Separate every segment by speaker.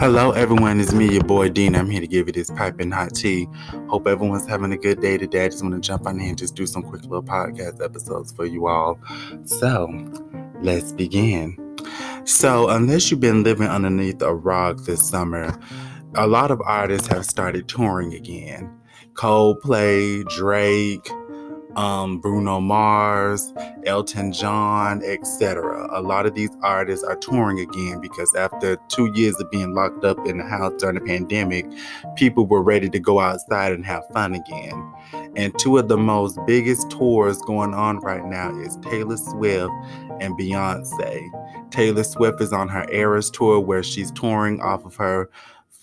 Speaker 1: Hello, everyone. It's me, your boy Dean. I'm here to give you this piping hot tea. Hope everyone's having a good day today. I just want to jump on here and just do some quick little podcast episodes for you all. So, let's begin. So, unless you've been living underneath a rock this summer, a lot of artists have started touring again. Coldplay, Drake, um, Bruno Mars, Elton John, etc. A lot of these artists are touring again because after two years of being locked up in the house during the pandemic, people were ready to go outside and have fun again. And two of the most biggest tours going on right now is Taylor Swift and Beyonce. Taylor Swift is on her Eras tour where she's touring off of her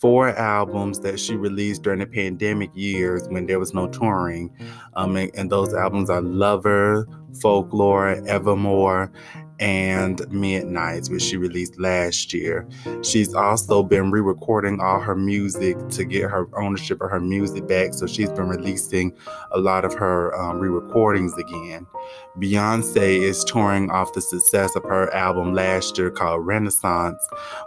Speaker 1: four albums that she released during the pandemic years when there was no touring. Um, and, and those albums are Lover, Folklore, Evermore, and Midnights, which she released last year. She's also been re recording all her music to get her ownership of her music back. So she's been releasing a lot of her um, re recordings again. Beyonce is touring off the success of her album last year called Renaissance,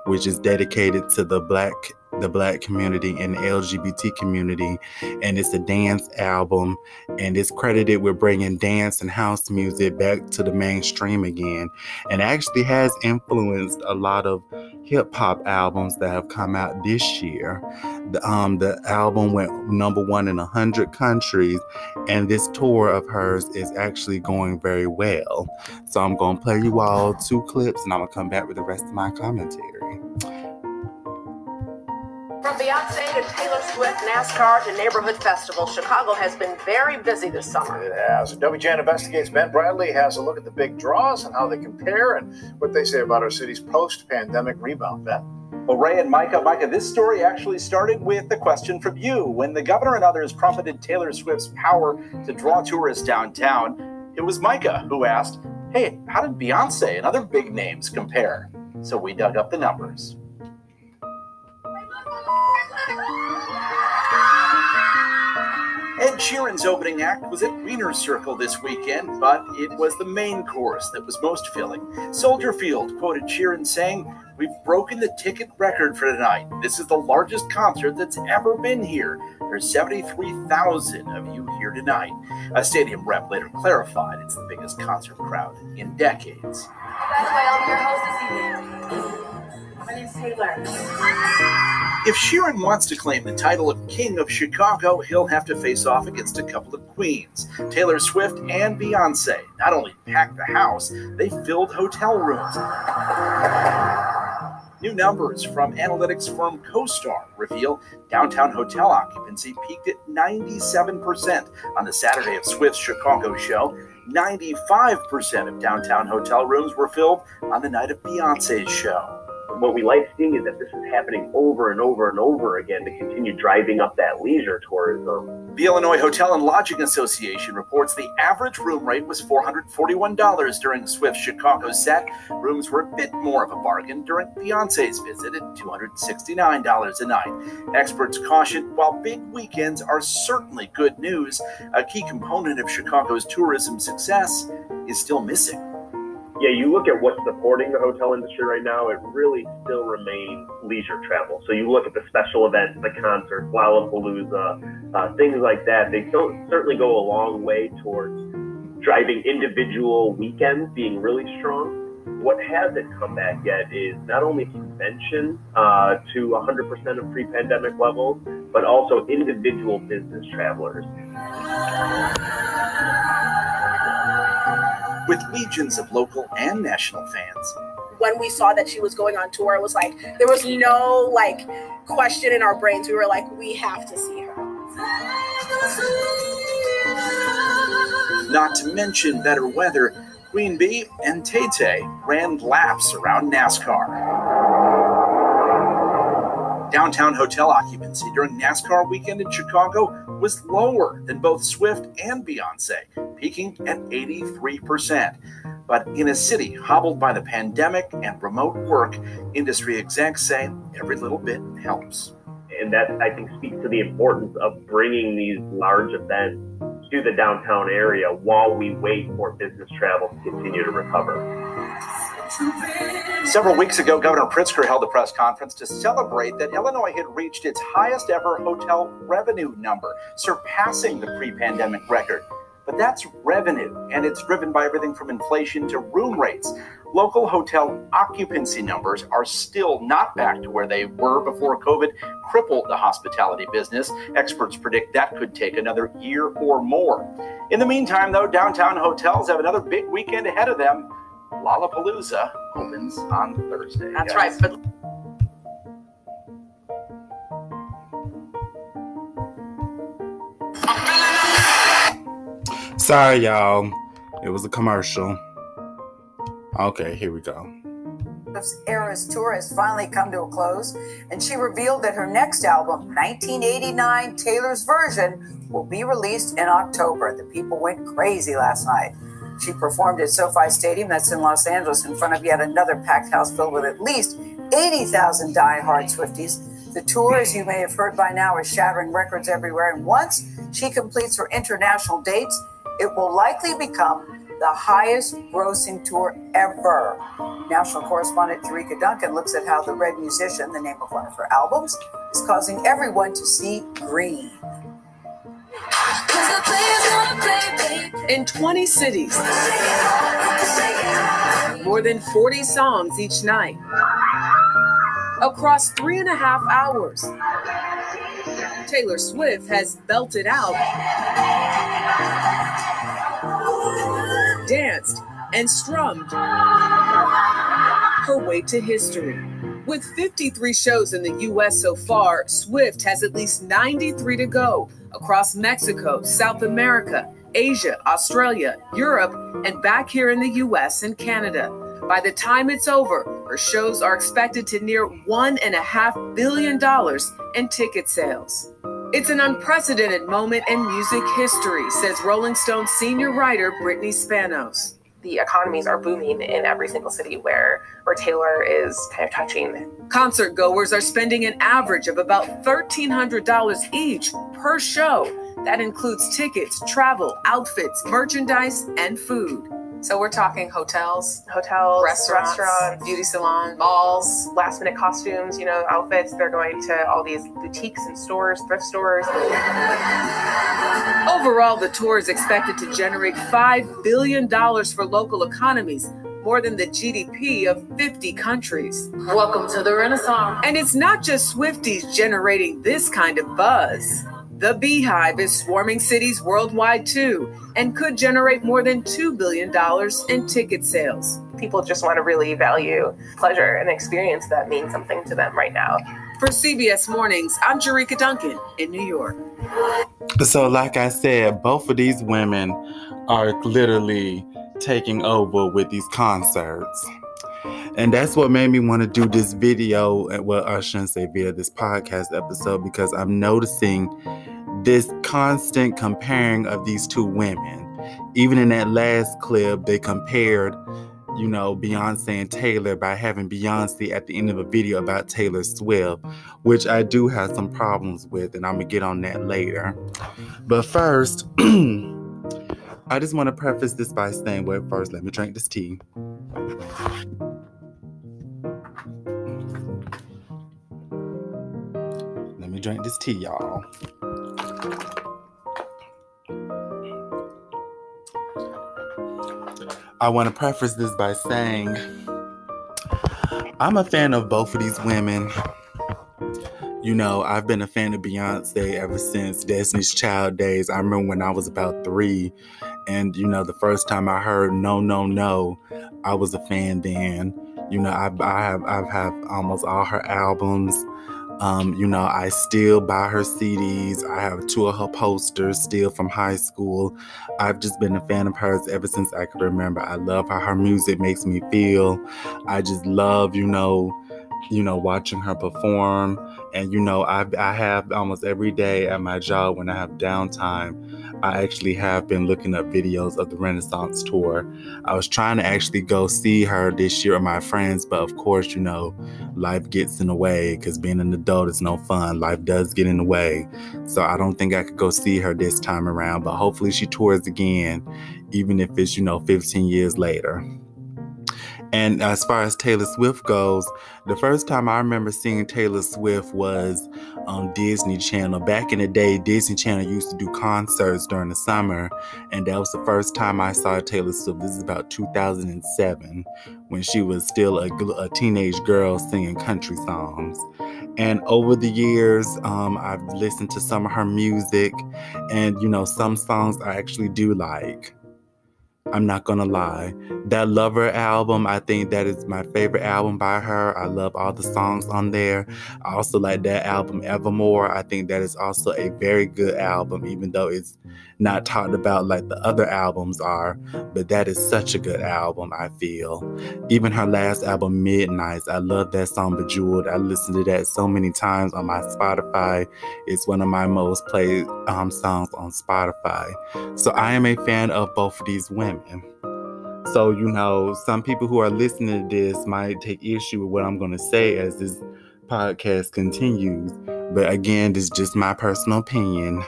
Speaker 1: which is dedicated to the Black the black community and the LGBT community. And it's a dance album and it's credited with bringing dance and house music back to the mainstream again. And actually has influenced a lot of hip hop albums that have come out this year. The, um, the album went number one in 100 countries, and this tour of hers is actually going very well. So I'm going to play you all two clips and I'm going to come back with the rest of my commentary.
Speaker 2: From Beyonce to Taylor Swift, NASCAR to Neighborhood Festival, Chicago has been very busy this summer.
Speaker 3: It has. WGN Investigates Ben Bradley has a look at the big draws and how they compare and what they say about our city's post pandemic rebound. Ben?
Speaker 4: Well, Ray and Micah, Micah, this story actually started with a question from you. When the governor and others trumpeted Taylor Swift's power to draw tourists downtown, it was Micah who asked, Hey, how did Beyonce and other big names compare? So we dug up the numbers. Ed Sheeran's opening act was at Wiener Circle this weekend, but it was the main course that was most filling. Soldier Field quoted Sheeran saying, We've broken the ticket record for tonight. This is the largest concert that's ever been here. There's 73,000 of you here tonight. A stadium rep later clarified it's the biggest concert crowd in decades.
Speaker 5: By the way, I'll be your host this evening. My name's Taylor.
Speaker 4: If Sheeran wants to claim the title of King of Chicago, he'll have to face off against a couple of queens. Taylor Swift and Beyonce not only packed the house, they filled hotel rooms. New numbers from analytics firm CoStar reveal downtown hotel occupancy peaked at 97% on the Saturday of Swift's Chicago show. 95% of downtown hotel rooms were filled on the night of Beyonce's show
Speaker 6: what we like seeing is that this is happening over and over and over again to continue driving up that leisure tourism.
Speaker 4: The Illinois Hotel and Lodging Association reports the average room rate was $441 during Swift's Chicago set. Rooms were a bit more of a bargain during Beyonce's visit at $269 a night. Experts caution while big weekends are certainly good news, a key component of Chicago's tourism success is still missing
Speaker 6: yeah, you look at what's supporting the hotel industry right now, it really still remains leisure travel. So you look at the special events, the concerts, Lollapalooza, uh, things like that. They don't certainly go a long way towards driving individual weekends being really strong. What hasn't come back yet is not only convention uh, to 100% of pre-pandemic levels, but also individual business travelers
Speaker 4: with legions of local and national fans.
Speaker 7: When we saw that she was going on tour, it was like there was no like question in our brains. We were like, we have to see her.
Speaker 4: Not to mention better weather, Queen Bee and Tay Tay ran laps around NASCAR. Downtown hotel occupancy during NASCAR weekend in Chicago was lower than both Swift and Beyonce, peaking at 83%. But in a city hobbled by the pandemic and remote work, industry execs say every little bit helps.
Speaker 6: And that, I think, speaks to the importance of bringing these large events to the downtown area while we wait for business travel to continue to recover.
Speaker 4: Several weeks ago, Governor Pritzker held a press conference to celebrate that Illinois had reached its highest ever hotel revenue number, surpassing the pre pandemic record. But that's revenue, and it's driven by everything from inflation to room rates. Local hotel occupancy numbers are still not back to where they were before COVID crippled the hospitality business. Experts predict that could take another year or more. In the meantime, though, downtown hotels have another big weekend ahead of them. Lollapalooza opens on Thursday.
Speaker 2: That's
Speaker 4: guys.
Speaker 2: right. But
Speaker 1: Sorry, y'all. It was a commercial. Okay, here we go.
Speaker 8: Eras tour has finally come to a close, and she revealed that her next album, 1989 Taylor's Version, will be released in October. The people went crazy last night. She performed at SoFi Stadium, that's in Los Angeles, in front of yet another packed house filled with at least 80,000 die-hard Swifties. The tour, as you may have heard by now, is shattering records everywhere. And once she completes her international dates, it will likely become the highest grossing tour ever. National correspondent Jerika Duncan looks at how The Red Musician, the name of one of her albums, is causing everyone to see green.
Speaker 9: In 20 cities, more than 40 songs each night, across three and a half hours. Taylor Swift has belted out, danced, and strummed her way to history. With 53 shows in the US so far, Swift has at least 93 to go across Mexico, South America, Asia, Australia, Europe, and back here in the US and Canada. By the time it's over, her shows are expected to near $1.5 billion in ticket sales. It's an unprecedented moment in music history, says Rolling Stone senior writer Brittany Spanos.
Speaker 10: The economies are booming in every single city where where Taylor is kind of touching.
Speaker 9: Concert goers are spending an average of about $1,300 each per show. That includes tickets, travel, outfits, merchandise, and food.
Speaker 10: So we're talking hotels, hotels,
Speaker 9: Restaurants.
Speaker 10: restaurants, beauty salons, malls, last minute costumes, you know, outfits. They're going to all these boutiques and stores, thrift stores.
Speaker 9: Overall, the tour is expected to generate $5 billion for local economies, more than the GDP of 50 countries.
Speaker 10: Welcome to the Renaissance.
Speaker 9: And it's not just Swifties generating this kind of buzz. The BeyHive is swarming cities worldwide too, and could generate more than $2 billion in ticket sales.
Speaker 10: People just want to really value pleasure and experience that means something to them right now.
Speaker 9: For CBS Mornings, I'm Jerika Duncan in New York.
Speaker 1: So, like I said, both of these women are literally taking over with these concerts. And that's what made me want to do this video. uh, Well, I shouldn't say via this podcast episode because I'm noticing this constant comparing of these two women. Even in that last clip, they compared, you know, Beyonce and Taylor by having Beyonce at the end of a video about Taylor Swift, which I do have some problems with, and I'm gonna get on that later. But first, I just want to preface this by saying, well, first, let me drink this tea. Drink this tea, y'all. I want to preface this by saying I'm a fan of both of these women. You know, I've been a fan of Beyonce ever since Destiny's Child days. I remember when I was about three, and you know, the first time I heard "No, No, No," I was a fan then. You know, I, I have I've have almost all her albums. Um, you know, I still buy her CDs. I have two of her posters still from high school. I've just been a fan of hers ever since I could remember. I love how her music makes me feel. I just love, you know, you know, watching her perform. And you know, I I have almost every day at my job when I have downtime, I actually have been looking up videos of the Renaissance tour. I was trying to actually go see her this year with my friends, but of course, you know, life gets in the way because being an adult is no fun. Life does get in the way. So I don't think I could go see her this time around, but hopefully she tours again, even if it's, you know, 15 years later. And as far as Taylor Swift goes, the first time I remember seeing Taylor Swift was on Disney Channel. Back in the day, Disney Channel used to do concerts during the summer, and that was the first time I saw Taylor Swift. This is about 2007 when she was still a, a teenage girl singing country songs. And over the years, um, I've listened to some of her music, and you know, some songs I actually do like. I'm not gonna lie. That Lover album, I think that is my favorite album by her. I love all the songs on there. I also like that album Evermore. I think that is also a very good album, even though it's not talked about like the other albums are. But that is such a good album, I feel. Even her last album, Midnights, I love that song Bejeweled. I listened to that so many times on my Spotify. It's one of my most played um, songs on Spotify. So I am a fan of both of these women. So, you know, some people who are listening to this might take issue with what I'm going to say as this podcast continues. But again, this is just my personal opinion.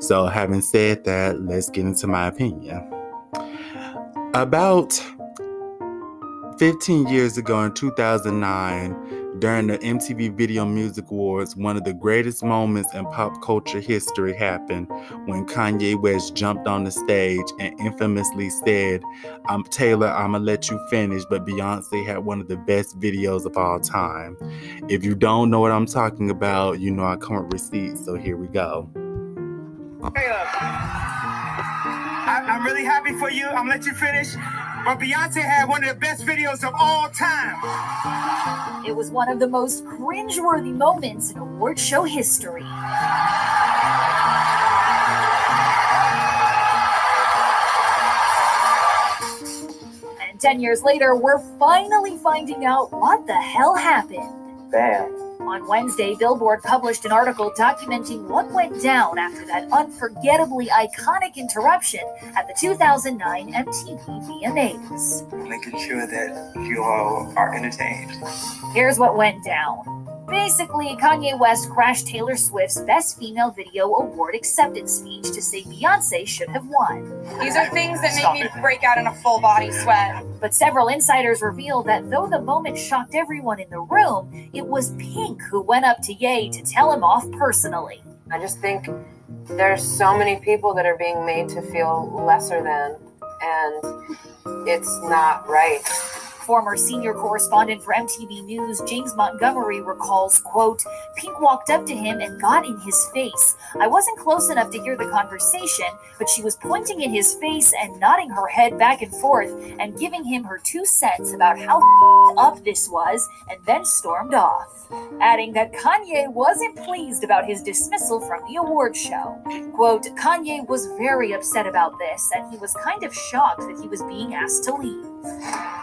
Speaker 1: So, having said that, let's get into my opinion. About 15 years ago in 2009, during the MTV Video Music Awards, one of the greatest moments in pop culture history happened when Kanye West jumped on the stage and infamously said, I'm Taylor, I'm gonna let you finish, but Beyonce had one of the best videos of all time. If you don't know what I'm talking about, you know I come with receipts, so here we go.
Speaker 11: Taylor, I, I'm really happy for you. I'm gonna let you finish. But Beyonce had one of the best videos of all time.
Speaker 12: It was one of the most cringeworthy moments in award show history. And 10 years later, we're finally finding out what the hell happened.
Speaker 11: Bam.
Speaker 12: On Wednesday, Billboard published an article documenting what went down after that unforgettably iconic interruption at the 2009 MTV VMAs.
Speaker 11: Making sure that you all are entertained.
Speaker 12: Here's what went down. Basically, Kanye West crashed Taylor Swift's Best Female Video Award acceptance speech to say Beyonce should have won.
Speaker 5: These are things that make me break out in a full body sweat.
Speaker 12: But several insiders reveal that though the moment shocked everyone in the room, it was Pink who went up to Ye to tell him off personally.
Speaker 10: I just think there's so many people that are being made to feel lesser than, and it's not right.
Speaker 12: Former senior correspondent for MTV News, James Montgomery, recalls, quote, Pink walked up to him and got in his face. I wasn't close enough to hear the conversation, but she was pointing in his face and nodding her head back and forth and giving him her two cents about how up this was, and then stormed off. Adding that Kanye wasn't pleased about his dismissal from the award show. Quote, Kanye was very upset about this, and he was kind of shocked that he was being asked to leave.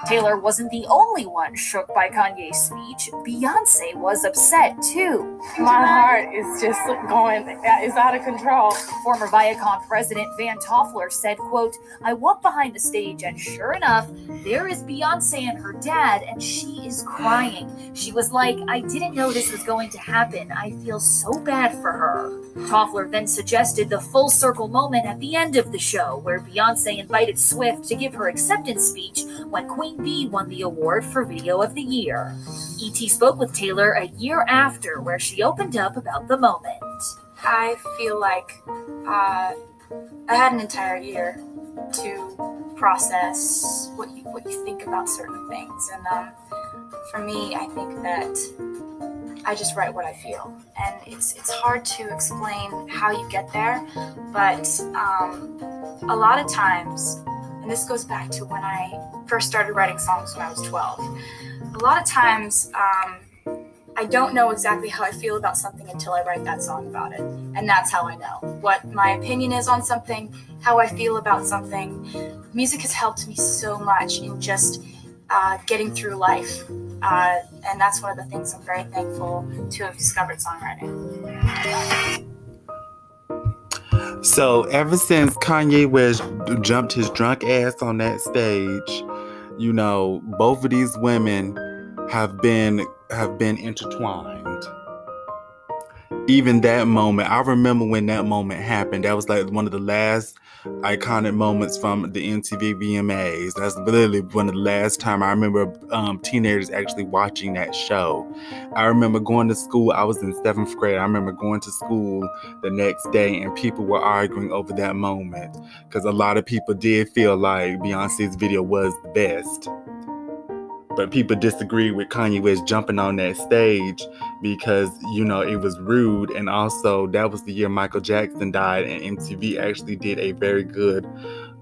Speaker 12: Taylor wasn't the only one shook by Kanye's speech. Beyonce was upset too.
Speaker 5: My heart is just going, uh, it's out of control.
Speaker 12: Former Viacom president Van Toffler said, quote, I walked behind the stage and sure enough, there is Beyonce and her dad and she is crying. She was like, I didn't know this was going to happen. I feel so bad for her. Toffler then suggested the full circle moment at the end of the show where Beyonce invited Swift to give her acceptance speech when Queen Bee won the award for Video of the Year. E.T. spoke with Taylor a year after, where she opened up about the moment.
Speaker 5: I feel like uh, I had an entire year to process what you what you think about certain things, and um, for me, I think that I just write what I feel, and it's it's hard to explain how you get there, but um, a lot of times, and this goes back to when I first started writing songs when I was 12. A lot of times, um, I don't know exactly how I feel about something until I write that song about it. And that's how I know what my opinion is on something, how I feel about something. Music has helped me so much in just uh, getting through life. Uh, and that's one of the things I'm very thankful to have discovered songwriting.
Speaker 1: So ever since Kanye West jumped his drunk ass on that stage, you know, both of these women have been have been intertwined. even that moment, I remember when that moment happened. That was like one of the last iconic moments from the MTV VMAs. That's literally one of the last time I remember um, teenagers actually watching that show. I remember going to school. I was in seventh grade. I remember going to school the next day, and people were arguing over that moment because a lot of people did feel like Beyonce's video was the best but people disagree with Kanye West jumping on that stage because you know it was rude. And also that was the year Michael Jackson died and MTV actually did a very good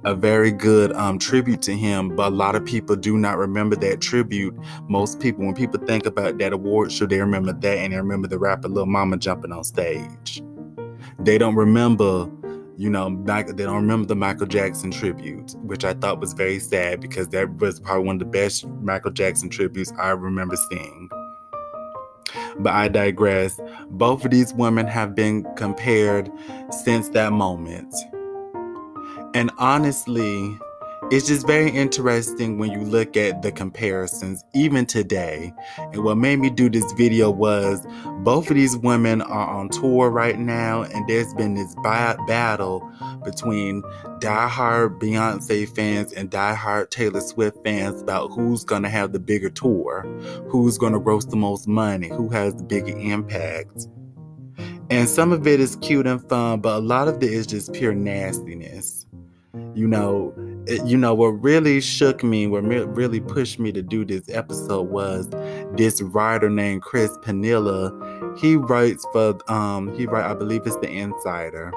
Speaker 1: a very good um, tribute to him. But a lot of people do not remember that tribute. Most people when people think about that award show they remember that and they remember the rapper Lil Mama jumping on stage. They don't remember you know, they don't remember the Michael Jackson tribute, which I thought was very sad because that was probably one of the best Michael Jackson tributes I remember seeing. But I digress. Both of these women have been compared since that moment. And honestly, it's just very interesting when you look at the comparisons, even today. And what made me do this video was both of these women are on tour right now, and there's been this battle between diehard Beyonce fans and diehard Taylor Swift fans about who's going to have the bigger tour, who's going to gross the most money, who has the bigger impact. And some of it is cute and fun, but a lot of it is just pure nastiness. You know, it, you know what really shook me, what really pushed me to do this episode was this writer named Chris Panella. He writes for um he write I believe it's the Insider.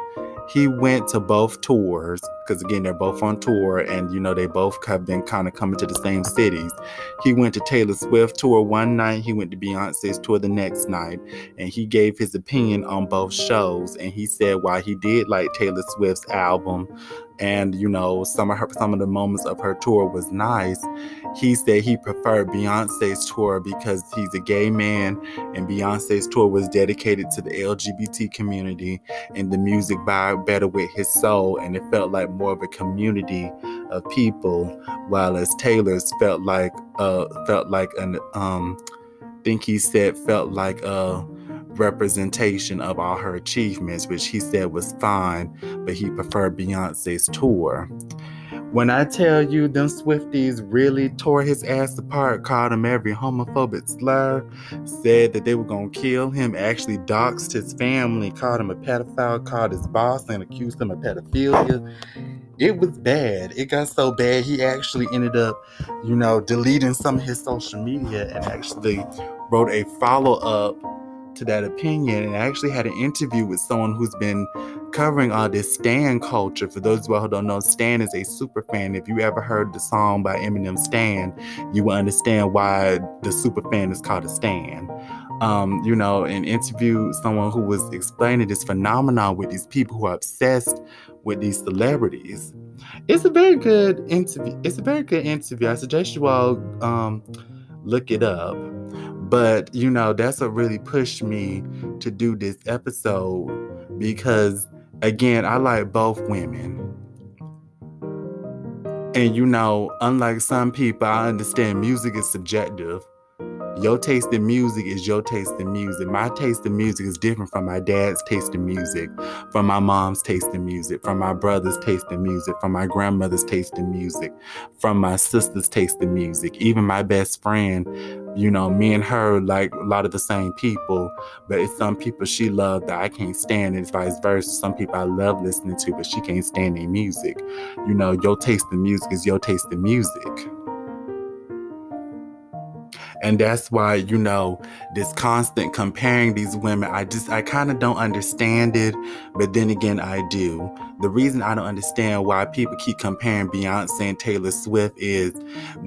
Speaker 1: He went to both tours because again they're both on tour and you know they both have been kind of coming to the same cities. He went to Taylor Swift tour one night, he went to Beyonce's tour the next night, and he gave his opinion on both shows. And he said why he did like Taylor Swift's album and you know some of her some of the moments of her tour was nice he said he preferred beyonce's tour because he's a gay man and beyonce's tour was dedicated to the lgbt community and the music vibed better with his soul and it felt like more of a community of people while as taylor's felt like uh felt like an um think he said felt like a representation of all her achievements, which he said was fine, but he preferred Beyonce's tour. When I tell you them Swifties really tore his ass apart, called him every homophobic slur, said that they were gonna kill him, actually doxed his family, called him a pedophile, called his boss and accused him of pedophilia. It was bad. It got so bad he actually ended up, you know, deleting some of his social media and actually wrote a follow-up to that opinion and I actually had an interview with someone who's been covering all this Stan culture. For those of you who don't know, Stan is a super fan. If you ever heard the song by Eminem Stan, you will understand why the super fan is called a Stan. Um, you know, and interviewed someone who was explaining this phenomenon with these people who are obsessed with these celebrities. It's a very good interview. It's a very good interview. I suggest you all um, look it up. But, you know, that's what really pushed me to do this episode because, again, I like both women. And, you know, unlike some people, I understand music is subjective. Your taste in music is your taste in music. My taste in music is different from my dad's taste in music, from my mom's taste in music, from my brother's taste in music, from my grandmother's taste in music, from my sister's taste in music. Even my best friend, you know, me and her like a lot of the same people, but it's some people she loved that I can't stand, and vice versa. Some people I love listening to, but she can't stand their music. You know, your taste in music is your taste in music. And that's why, you know, this constant comparing these women, I just, I kind of don't understand it. But then again, I do. The reason I don't understand why people keep comparing Beyonce and Taylor Swift is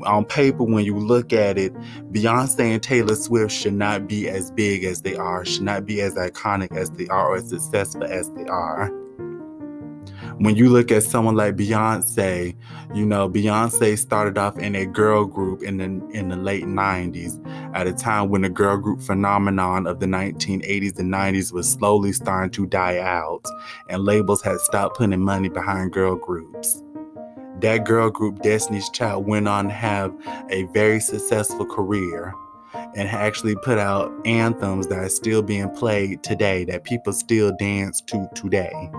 Speaker 1: on paper, when you look at it, Beyonce and Taylor Swift should not be as big as they are, should not be as iconic as they are, or as successful as they are when you look at someone like Beyonce, you know, Beyonce started off in a girl group in the in the late 90s, at a time when the girl group phenomenon of the 1980s and 90s was slowly starting to die out, and labels had stopped putting money behind girl groups. That girl group, Destiny's Child, went on to have a very successful career and actually put out anthems that are still being played today, that people still dance to today.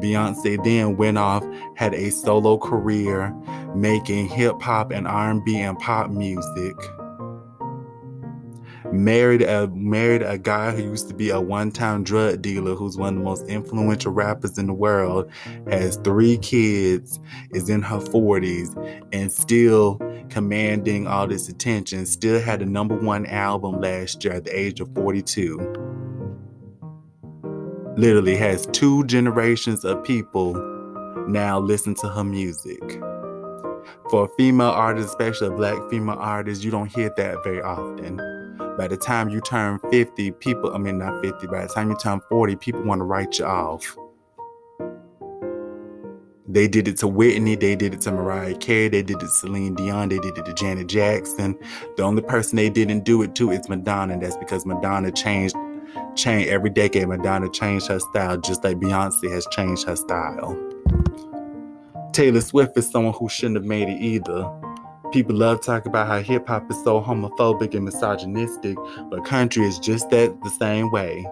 Speaker 1: Beyonce then went off, had a solo career making hip hop and R&B and pop music. Married a married a guy who used to be a one-time drug dealer who's one of the most influential rappers in the world, has three kids, is in her 40s, and still commanding all this attention, still had a number one album last year at the age of 42 literally has two generations of people now listen to her music. For female artist, especially black female artist, you don't hear that very often. By the time you turn 50, people, I mean, not 50, by the time you turn 40, people want to write you off. They did it to Whitney, they did it to Mariah Carey, they did it to Celine Dion, they did it to Janet Jackson. The only person they didn't do it to is Madonna, and that's because Madonna changed change every decade. Madonna changed her style just like Beyonce has changed her style. Taylor Swift is someone who shouldn't have made it either. People love talking about how hip hop is so homophobic and misogynistic, but country is just that the same way.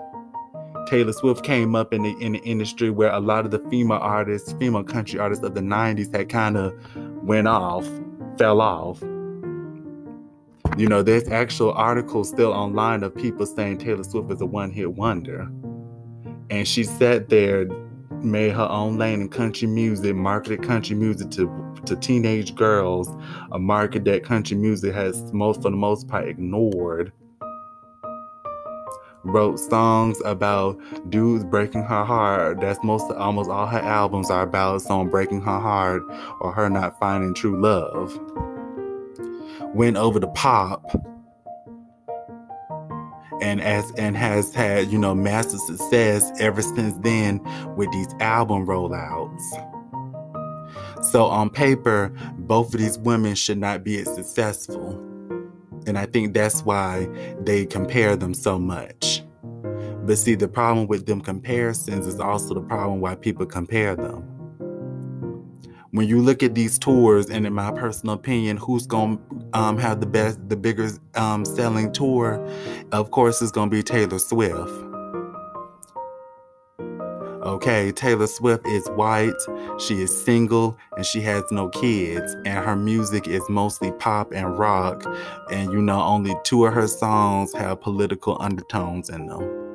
Speaker 1: Taylor Swift came up in the in the industry where a lot of the female artists, female country artists of the 90s had kind of went off, fell off. You know, there's actual articles still online of people saying Taylor Swift is a one hit wonder. And she sat there, made her own lane in country music, marketed country music to, to teenage girls, a market that country music has most for the most part ignored. Wrote songs about dudes breaking her heart. That's most almost all her albums are about someone breaking her heart or her not finding true love went over to pop and as and has had you know massive success ever since then with these album rollouts. So on paper both of these women should not be as successful. And i think that's why they compare them so much. But see the problem with them comparisons is also the problem why people compare them when you look at these tours, and in my personal opinion, who's going to um, have the best, the biggest um, selling tour? Of course, it's going to be Taylor Swift. Okay, Taylor Swift is white, she is single, and she has no kids, and her music is mostly pop and rock, and you know, only two of her songs have political undertones in them.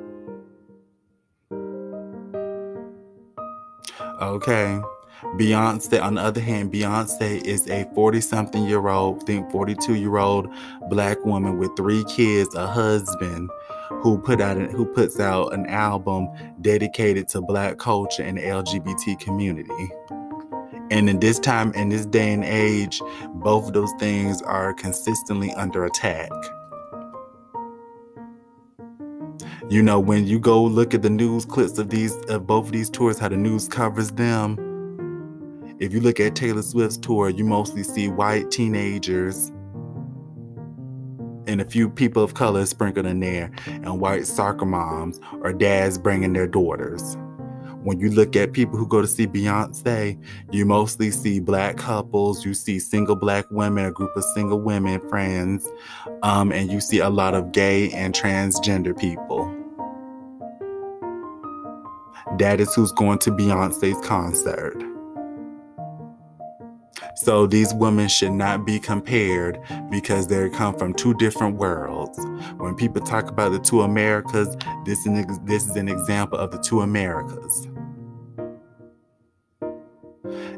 Speaker 1: Okay. Beyonce, on the other hand, Beyonce is a 40 something year old, think 42 year old black woman with three kids, a husband who put out an, who puts out an album dedicated to black culture and the LGBT community. And in this time, in this day and age, both of those things are consistently under attack. You know, when you go look at the news clips of these of both of these tours, how the news covers them, if you look at Taylor Swift's tour, you mostly see white teenagers and a few people of color sprinkled in there, and white soccer moms or dads bringing their daughters. When you look at people who go to see Beyonce, you mostly see black couples, you see single black women, a group of single women friends, um, and you see a lot of gay and transgender people. That is who's going to Beyonce's concert. So these women should not be compared because they come from two different worlds. When people talk about the two Americas, this is an, this is an example of the two Americas.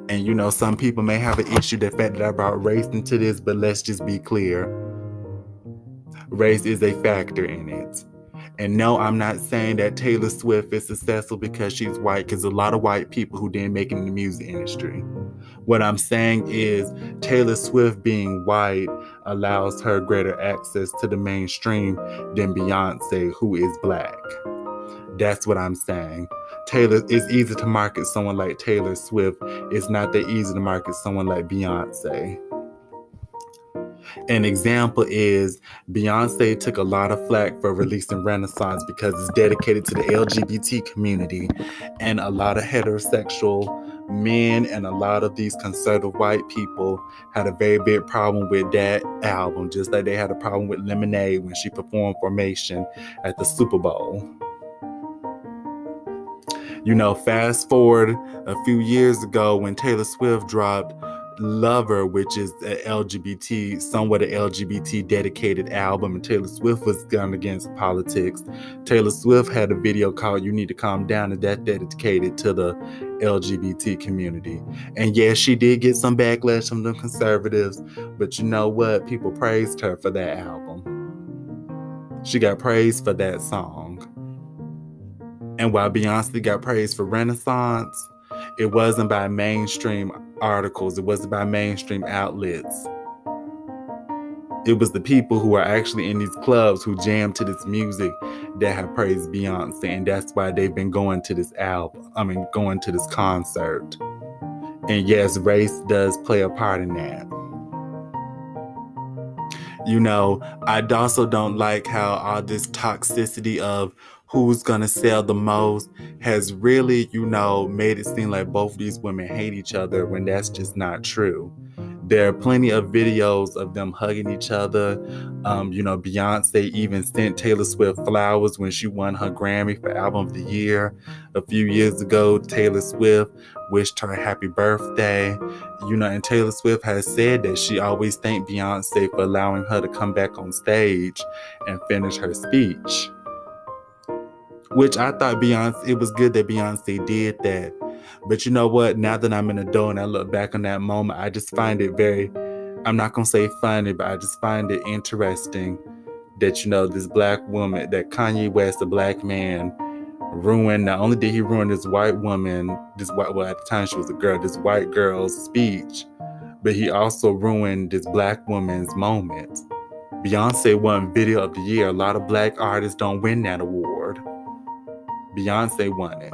Speaker 1: And you know, some people may have an issue the fact that I brought race into this, but let's just be clear. Race is a factor in it. And no, I'm not saying that Taylor Swift is successful because she's white, because a lot of white people who didn't make it in the music industry. What I'm saying is Taylor Swift being white allows her greater access to the mainstream than Beyonce, who is black. That's what I'm saying. Taylor, it's easy to market someone like Taylor Swift. It's not that easy to market someone like Beyonce. An example is Beyonce took a lot of flack for releasing Renaissance because it's dedicated to the LGBT community, and a lot of heterosexual men and a lot of these conservative white people had a very big problem with that album, just like they had a problem with Lemonade when she performed Formation at the Super Bowl. You know, fast forward a few years ago when Taylor Swift dropped Lover, which is a LGBT, somewhat an LGBT dedicated album, and Taylor Swift was gone against politics. Taylor Swift had a video called You Need to Calm Down, and that dedicated to the LGBT community. And yes, she did get some backlash from the conservatives, but you know what? People praised her for that album. She got praised for that song. And while Beyonce got praised for Renaissance, it wasn't by mainstream articles, it wasn't by mainstream outlets. It was the people who are actually in these clubs who jam to this music that have praised Beyonce, and that's why they've been going to this album. I mean, going to this concert. And yes, race does play a part in that. You know, I also don't like how all this toxicity of who's gonna sell the most has really, you know, made it seem like both these women hate each other when that's just not true. There are plenty of videos of them hugging each other. Um, you know, Beyonce even sent Taylor Swift flowers when she won her Grammy for Album of the Year. A few years ago, Taylor Swift wished her a happy birthday. You know, and Taylor Swift has said that she always thanked Beyonce for allowing her to come back on stage and finish her speech which I thought Beyonce, it was good that Beyonce did that. But you know what? Now that I'm an adult and I look back on that moment, I just find it very, I'm not going to say funny, but I just find it interesting that, you know, this black woman, that Kanye West, a black man, ruined, not only did he ruin this white woman, this white, well, at the time she was a girl, this white girl's speech, but he also ruined this black woman's moment. Beyonce won Video of the Year. A lot of black artists don't win that award. Beyonce won it.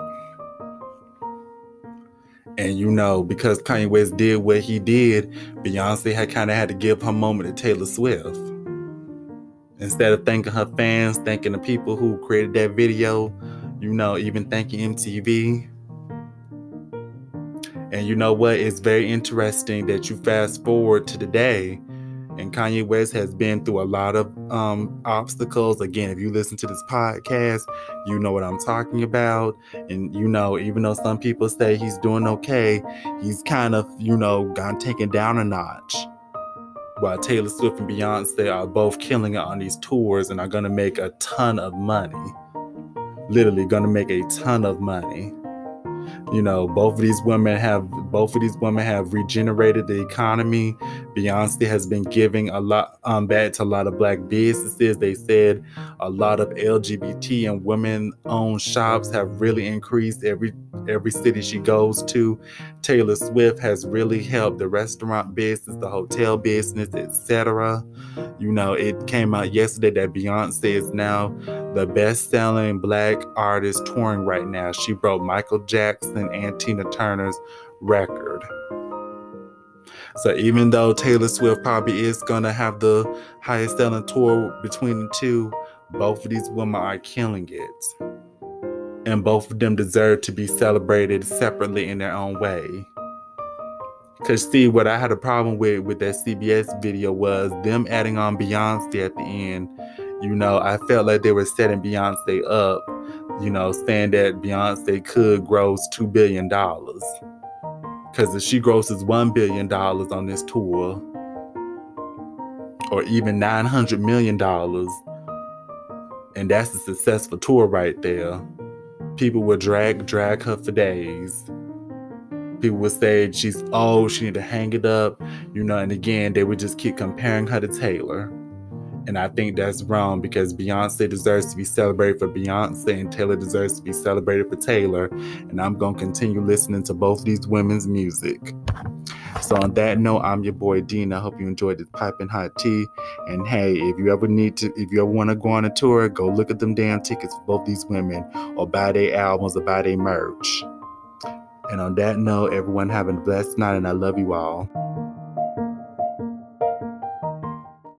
Speaker 1: And you know, because Kanye West did what he did, Beyonce had kind of had to give her moment to Taylor Swift. Instead of thanking her fans, thanking the people who created that video, you know, even thanking MTV. And you know what? It's very interesting that you fast forward to today and Kanye West has been through a lot of um, obstacles. Again, if you listen to this podcast, you know what I'm talking about. And you know, even though some people say he's doing okay, he's kind of, you know, gone taken down a notch. While Taylor Swift and Beyonce are both killing it on these tours and are going to make a ton of money. Literally, going to make a ton of money you know both of these women have both of these women have regenerated the economy beyonce has been giving a lot um, back to a lot of black businesses. They said a lot of lgbt and women owned shops have really increased every every city she goes to. Taylor swift has really helped the restaurant business the hotel business etc you know it came out yesterday that beyonce is now the best-selling black artist touring right now. She broke michael jackson and Tina Turner's record. So even though Taylor Swift probably is gonna have the highest selling tour between the two, both of these women are killing it. And both of them deserve to be celebrated separately in their own way. Cause see, what I had a problem with with that CBS video was them adding on Beyonce at the end. You know, I felt like they were setting Beyonce up you know, saying that Beyonce could gross $2 billion. Because if she grosses $1 billion on this tour, or even $900 million, and that's a successful tour right there, people would drag drag her for days. People would say she's old, she need to hang it up, you know, and again, they would just keep comparing her to Taylor. And I think that's wrong because Beyonce deserves to be celebrated for Beyonce and Taylor deserves to be celebrated for Taylor. And I'm going to continue listening to both these women's music. So on that note, I'm your boy Dean. I hope you enjoyed this piping hot tea. And hey, if you ever need to, if you ever want to go on a tour, go look at them damn tickets for both these women, or buy their albums, or buy their merch. And on that note, everyone have a blessed night, and I love you all.